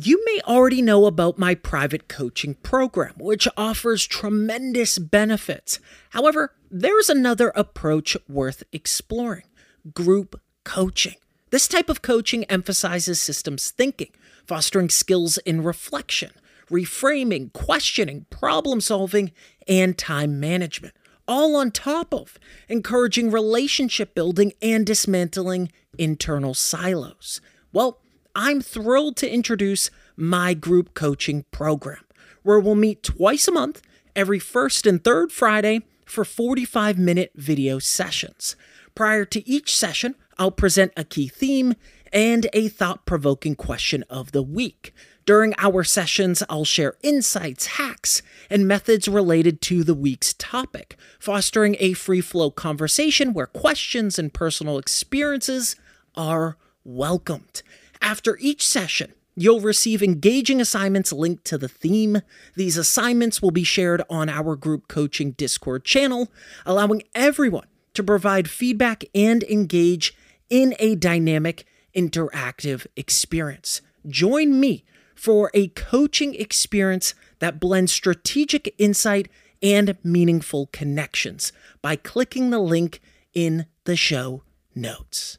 You may already know about my private coaching program, which offers tremendous benefits. However, there's another approach worth exploring group coaching. This type of coaching emphasizes systems thinking, fostering skills in reflection, reframing, questioning, problem solving, and time management, all on top of encouraging relationship building and dismantling internal silos. Well, I'm thrilled to introduce my group coaching program, where we'll meet twice a month, every first and third Friday, for 45 minute video sessions. Prior to each session, I'll present a key theme and a thought provoking question of the week. During our sessions, I'll share insights, hacks, and methods related to the week's topic, fostering a free flow conversation where questions and personal experiences are welcomed. After each session, You'll receive engaging assignments linked to the theme. These assignments will be shared on our group coaching Discord channel, allowing everyone to provide feedback and engage in a dynamic, interactive experience. Join me for a coaching experience that blends strategic insight and meaningful connections by clicking the link in the show notes.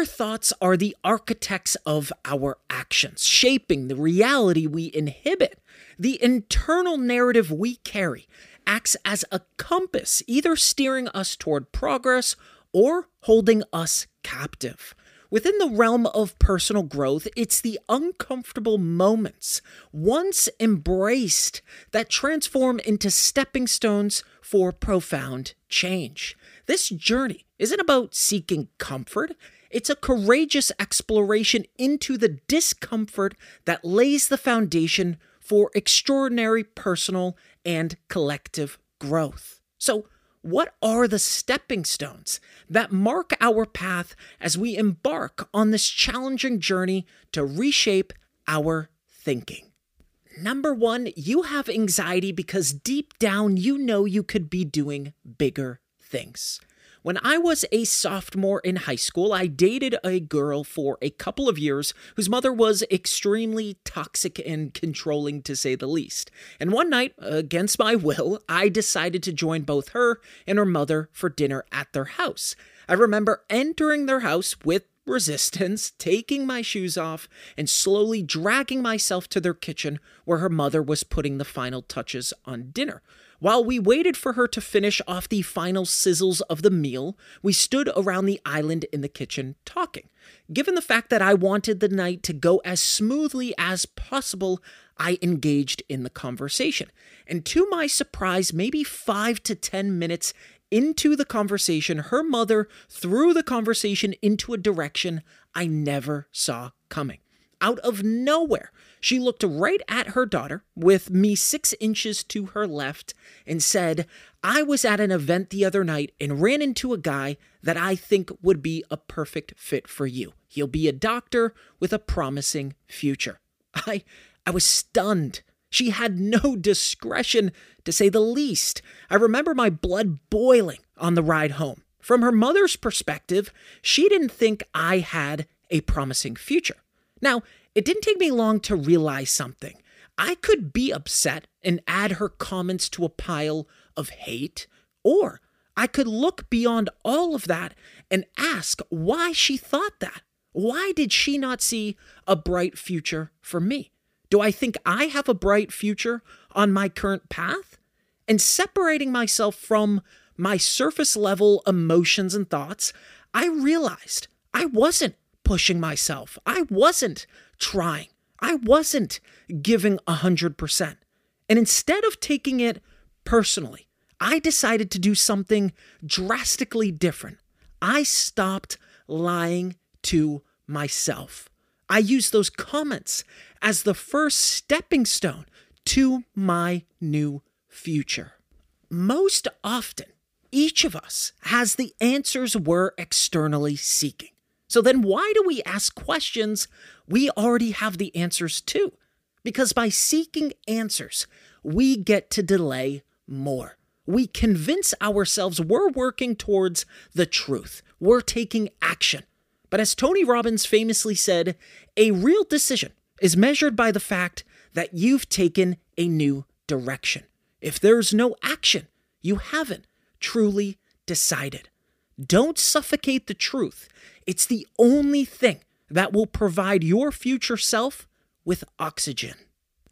Our thoughts are the architects of our actions, shaping the reality we inhibit. The internal narrative we carry acts as a compass, either steering us toward progress or holding us captive. Within the realm of personal growth, it's the uncomfortable moments, once embraced, that transform into stepping stones for profound change. This journey isn't about seeking comfort, it's a courageous exploration into the discomfort that lays the foundation for extraordinary personal and collective growth. So, what are the stepping stones that mark our path as we embark on this challenging journey to reshape our thinking? Number one, you have anxiety because deep down you know you could be doing bigger things. When I was a sophomore in high school, I dated a girl for a couple of years whose mother was extremely toxic and controlling, to say the least. And one night, against my will, I decided to join both her and her mother for dinner at their house. I remember entering their house with resistance, taking my shoes off and slowly dragging myself to their kitchen where her mother was putting the final touches on dinner. While we waited for her to finish off the final sizzles of the meal, we stood around the island in the kitchen talking. Given the fact that I wanted the night to go as smoothly as possible, I engaged in the conversation. And to my surprise, maybe five to 10 minutes into the conversation, her mother threw the conversation into a direction I never saw coming. Out of nowhere, she looked right at her daughter, with me six inches to her left, and said, I was at an event the other night and ran into a guy that I think would be a perfect fit for you. He'll be a doctor with a promising future. I I was stunned. She had no discretion, to say the least. I remember my blood boiling on the ride home. From her mother's perspective, she didn't think I had a promising future. Now, it didn't take me long to realize something. I could be upset and add her comments to a pile of hate, or I could look beyond all of that and ask why she thought that. Why did she not see a bright future for me? Do I think I have a bright future on my current path? And separating myself from my surface level emotions and thoughts, I realized I wasn't pushing myself. I wasn't trying. I wasn't giving 100%. And instead of taking it personally, I decided to do something drastically different. I stopped lying to myself. I use those comments as the first stepping stone to my new future. Most often, each of us has the answers we're externally seeking. So then, why do we ask questions we already have the answers to? Because by seeking answers, we get to delay more. We convince ourselves we're working towards the truth, we're taking action. But as Tony Robbins famously said, a real decision is measured by the fact that you've taken a new direction. If there's no action, you haven't truly decided. Don't suffocate the truth. It's the only thing that will provide your future self with oxygen.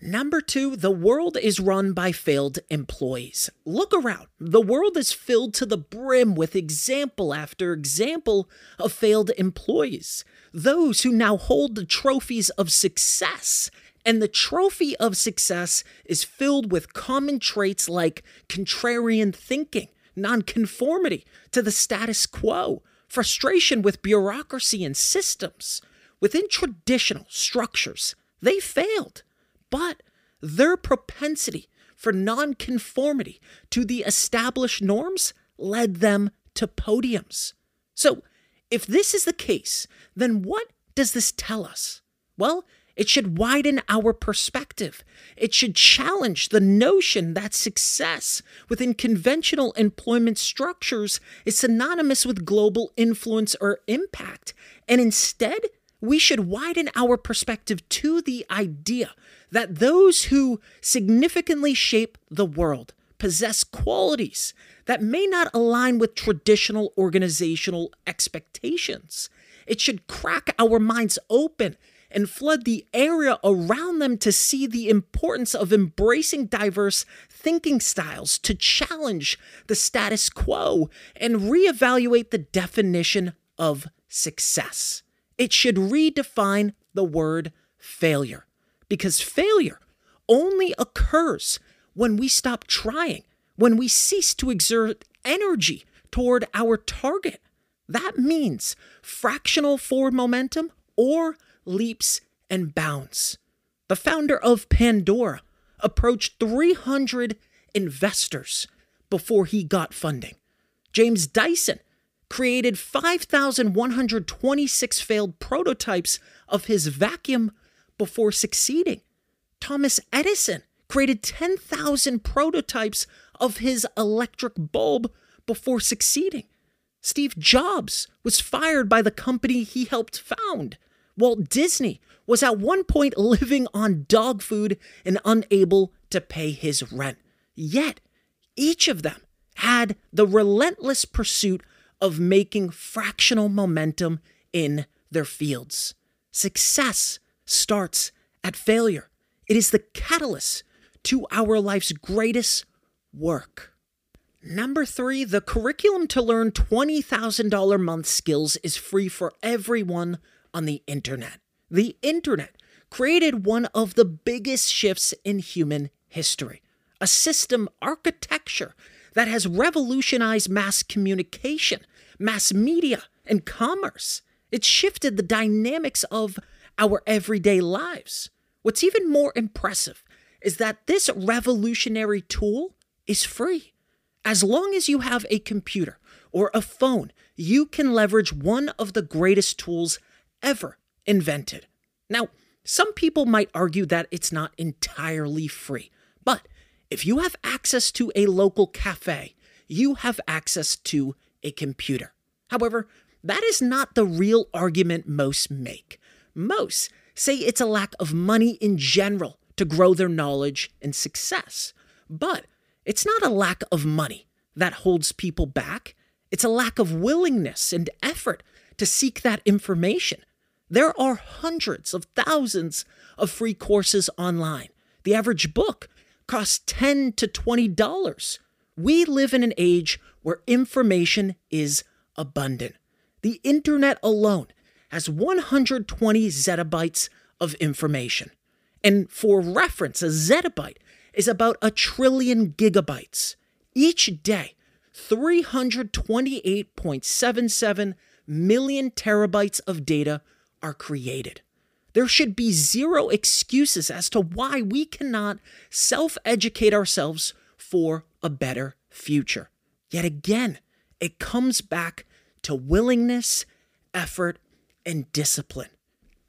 Number two, the world is run by failed employees. Look around. The world is filled to the brim with example after example of failed employees. Those who now hold the trophies of success. And the trophy of success is filled with common traits like contrarian thinking, nonconformity to the status quo, frustration with bureaucracy and systems. Within traditional structures, they failed but their propensity for nonconformity to the established norms led them to podiums. So, if this is the case, then what does this tell us? Well, it should widen our perspective. It should challenge the notion that success within conventional employment structures is synonymous with global influence or impact. And instead, we should widen our perspective to the idea that those who significantly shape the world possess qualities that may not align with traditional organizational expectations. It should crack our minds open and flood the area around them to see the importance of embracing diverse thinking styles to challenge the status quo and reevaluate the definition of success. It should redefine the word failure because failure only occurs when we stop trying, when we cease to exert energy toward our target. That means fractional forward momentum or leaps and bounds. The founder of Pandora approached 300 investors before he got funding. James Dyson created 5,126 failed prototypes of his vacuum before succeeding. Thomas Edison created 10,000 prototypes of his electric bulb before succeeding. Steve Jobs was fired by the company he helped found. Walt Disney was at one point living on dog food and unable to pay his rent. Yet, each of them had the relentless pursuit of making fractional momentum in their fields. Success starts at failure. It is the catalyst to our life's greatest work. Number three, the curriculum to learn $20,000 month skills is free for everyone on the internet. The internet created one of the biggest shifts in human history, a system architecture that has revolutionized mass communication, mass media, and commerce. It shifted the dynamics of our everyday lives. What's even more impressive is that this revolutionary tool is free. As long as you have a computer or a phone, you can leverage one of the greatest tools ever invented. Now, some people might argue that it's not entirely free, if you have access to a local cafe, you have access to a computer. However, that is not the real argument most make. Most say it's a lack of money in general to grow their knowledge and success. But it's not a lack of money that holds people back, it's a lack of willingness and effort to seek that information. There are hundreds of thousands of free courses online. The average book costs 10 to $20. We live in an age where information is abundant. The internet alone has 120 zettabytes of information. And for reference, a zettabyte is about a trillion gigabytes. Each day, 328.77 million terabytes of data are created. There should be zero excuses as to why we cannot self educate ourselves for a better future. Yet again, it comes back to willingness, effort, and discipline.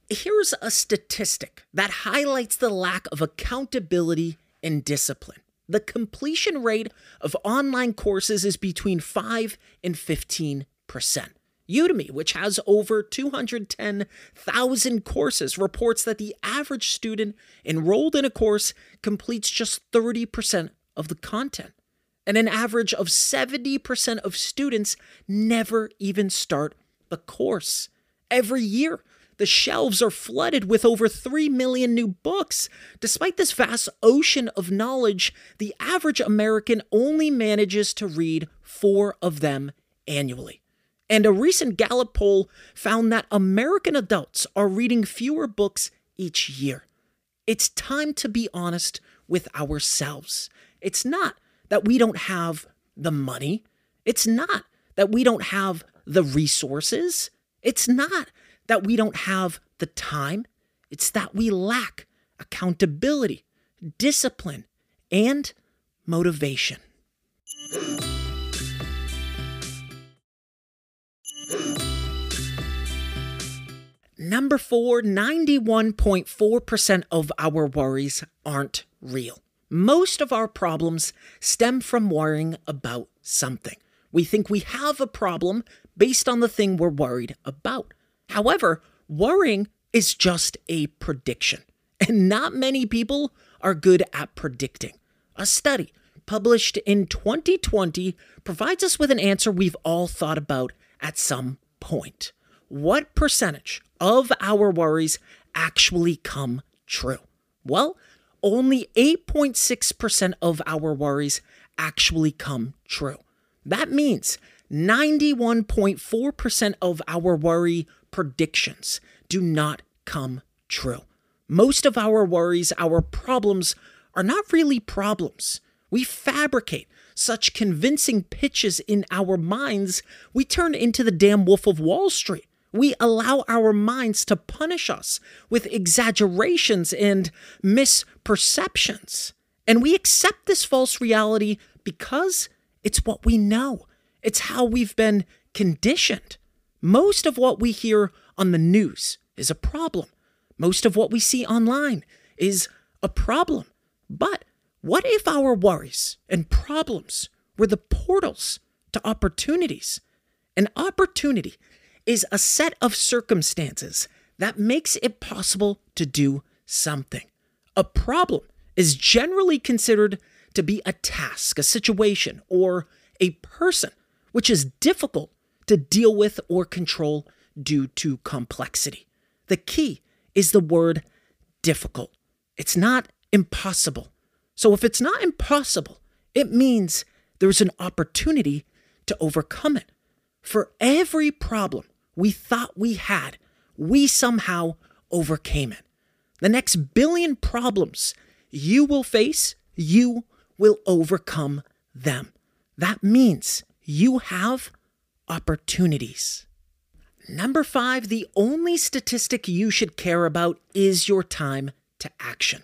Here's a statistic that highlights the lack of accountability and discipline. The completion rate of online courses is between 5 and 15%. Udemy, which has over 210,000 courses, reports that the average student enrolled in a course completes just 30% of the content. And an average of 70% of students never even start the course. Every year, the shelves are flooded with over 3 million new books. Despite this vast ocean of knowledge, the average American only manages to read four of them annually. And a recent Gallup poll found that American adults are reading fewer books each year. It's time to be honest with ourselves. It's not that we don't have the money, it's not that we don't have the resources, it's not that we don't have the time, it's that we lack accountability, discipline, and motivation. Number four, 91.4% of our worries aren't real. Most of our problems stem from worrying about something. We think we have a problem based on the thing we're worried about. However, worrying is just a prediction, and not many people are good at predicting. A study published in 2020 provides us with an answer we've all thought about at some point. What percentage of our worries actually come true? Well, only 8.6% of our worries actually come true. That means 91.4% of our worry predictions do not come true. Most of our worries, our problems, are not really problems. We fabricate such convincing pitches in our minds, we turn into the damn Wolf of Wall Street. We allow our minds to punish us with exaggerations and misperceptions. And we accept this false reality because it's what we know, it's how we've been conditioned. Most of what we hear on the news is a problem. Most of what we see online is a problem. But what if our worries and problems were the portals to opportunities? An opportunity is a set of circumstances that makes it possible to do something. A problem is generally considered to be a task, a situation, or a person which is difficult to deal with or control due to complexity. The key is the word difficult. It's not impossible. So if it's not impossible, it means there's an opportunity to overcome it. For every problem we thought we had, we somehow overcame it. The next billion problems you will face, you will overcome them. That means you have opportunities. Number five, the only statistic you should care about is your time to action.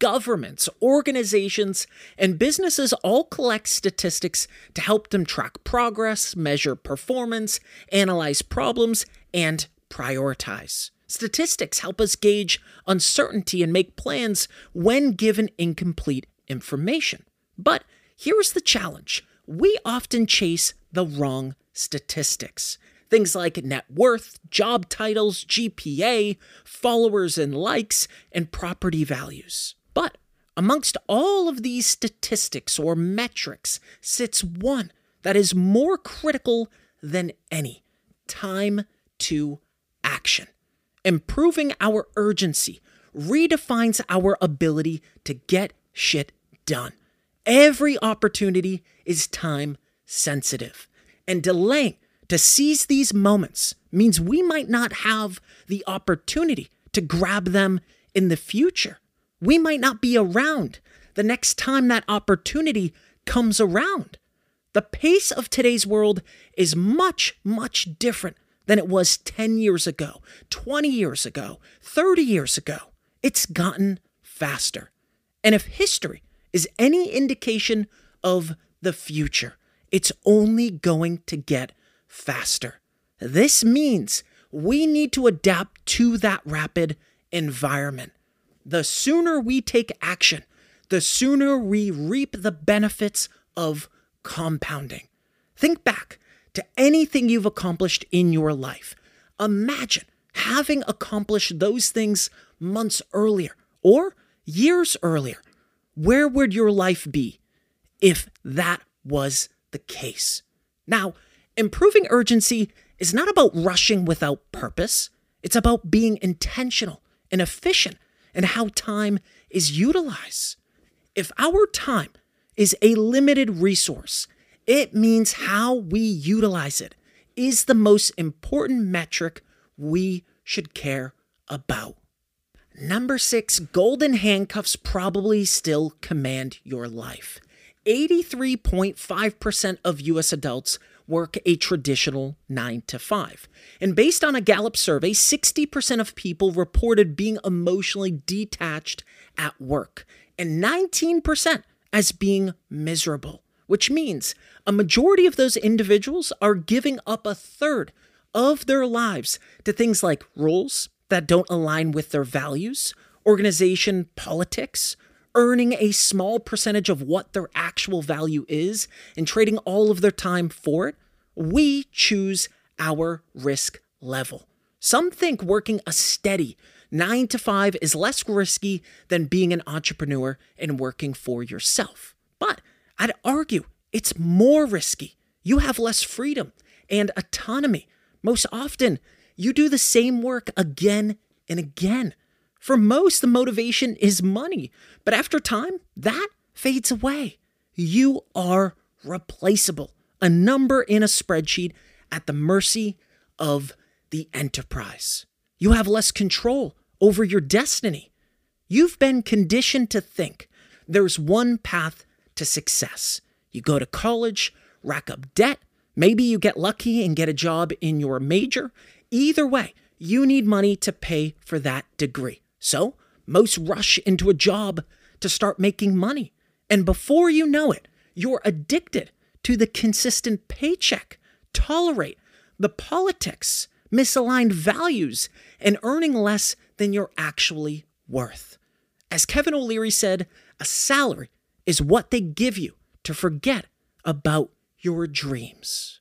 Governments, organizations, and businesses all collect statistics to help them track progress, measure performance, analyze problems, and prioritize. Statistics help us gauge uncertainty and make plans when given incomplete information. But here's the challenge we often chase the wrong statistics. Things like net worth, job titles, GPA, followers and likes, and property values. But amongst all of these statistics or metrics sits one that is more critical than any time to action. Improving our urgency redefines our ability to get shit done. Every opportunity is time sensitive, and delaying to seize these moments means we might not have the opportunity to grab them in the future. We might not be around the next time that opportunity comes around. The pace of today's world is much, much different than it was 10 years ago, 20 years ago, 30 years ago. It's gotten faster. And if history is any indication of the future, it's only going to get faster. This means we need to adapt to that rapid environment. The sooner we take action, the sooner we reap the benefits of compounding. Think back to anything you've accomplished in your life. Imagine having accomplished those things months earlier or years earlier. Where would your life be if that was the case? Now, improving urgency is not about rushing without purpose, it's about being intentional and efficient in how time is utilized. If our time is a limited resource, it means how we utilize it is the most important metric we should care about. Number six, golden handcuffs probably still command your life. 83.5% of US adults work a traditional 9 to 5. And based on a Gallup survey, 60% of people reported being emotionally detached at work, and 19% as being miserable, which means a majority of those individuals are giving up a third of their lives to things like rules that don't align with their values, organization politics, earning a small percentage of what their actual value is and trading all of their time for it, we choose our risk level. Some think working a steady nine to five is less risky than being an entrepreneur and working for yourself. But I'd argue it's more risky. You have less freedom and autonomy. Most often, you do the same work again and again. For most, the motivation is money, but after time, that fades away. You are replaceable, a number in a spreadsheet at the mercy of the enterprise. You have less control over your destiny. You've been conditioned to think there's one path to success. You go to college, rack up debt, maybe you get lucky and get a job in your major. Either way, you need money to pay for that degree. So, most rush into a job to start making money. And before you know it, you're addicted to the consistent paycheck, tolerate the politics, misaligned values, and earning less than you're actually worth. As Kevin O'Leary said, a salary is what they give you to forget about your dreams.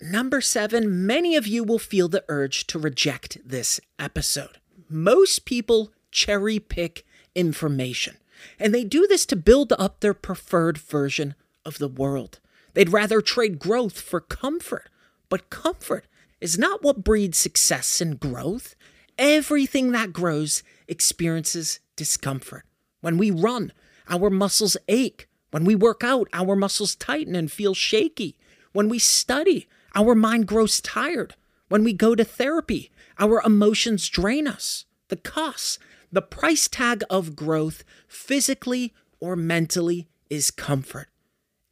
Number seven, many of you will feel the urge to reject this episode most people cherry pick information. And they do this to build up their preferred version of the world. They'd rather trade growth for comfort. But comfort is not what breeds success and growth. Everything that grows experiences discomfort. When we run, our muscles ache. When we work out, our muscles tighten and feel shaky. When we study, our mind grows tired. When we go to therapy, our emotions drain us. The cost, the price tag of growth, physically or mentally, is comfort.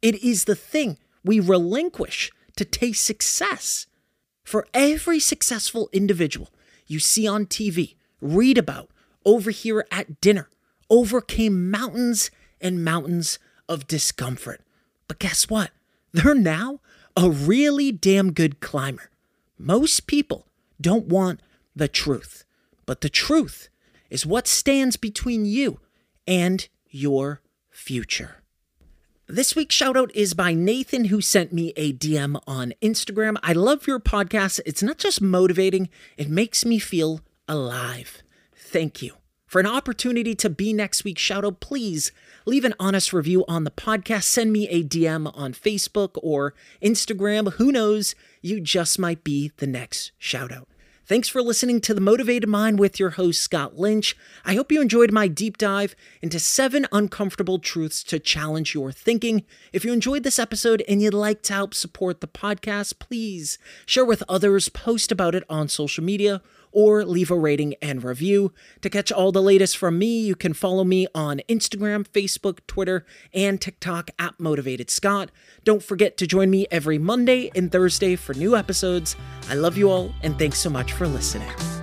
It is the thing we relinquish to taste success. For every successful individual you see on TV, read about, over here at dinner, overcame mountains and mountains of discomfort. But guess what? They're now a really damn good climber. Most people don't want the truth, but the truth is what stands between you and your future. This week's shoutout is by Nathan, who sent me a DM on Instagram. I love your podcast. It's not just motivating, it makes me feel alive. Thank you. For an opportunity to be next week's shoutout, please leave an honest review on the podcast. Send me a DM on Facebook or Instagram. Who knows? You just might be the next shoutout. Thanks for listening to The Motivated Mind with your host, Scott Lynch. I hope you enjoyed my deep dive into seven uncomfortable truths to challenge your thinking. If you enjoyed this episode and you'd like to help support the podcast, please share with others, post about it on social media, or leave a rating and review. To catch all the latest from me, you can follow me on Instagram, Facebook, Twitter, and TikTok at Motivated Scott. Don't forget to join me every Monday and Thursday for new episodes. I love you all, and thanks so much for listening.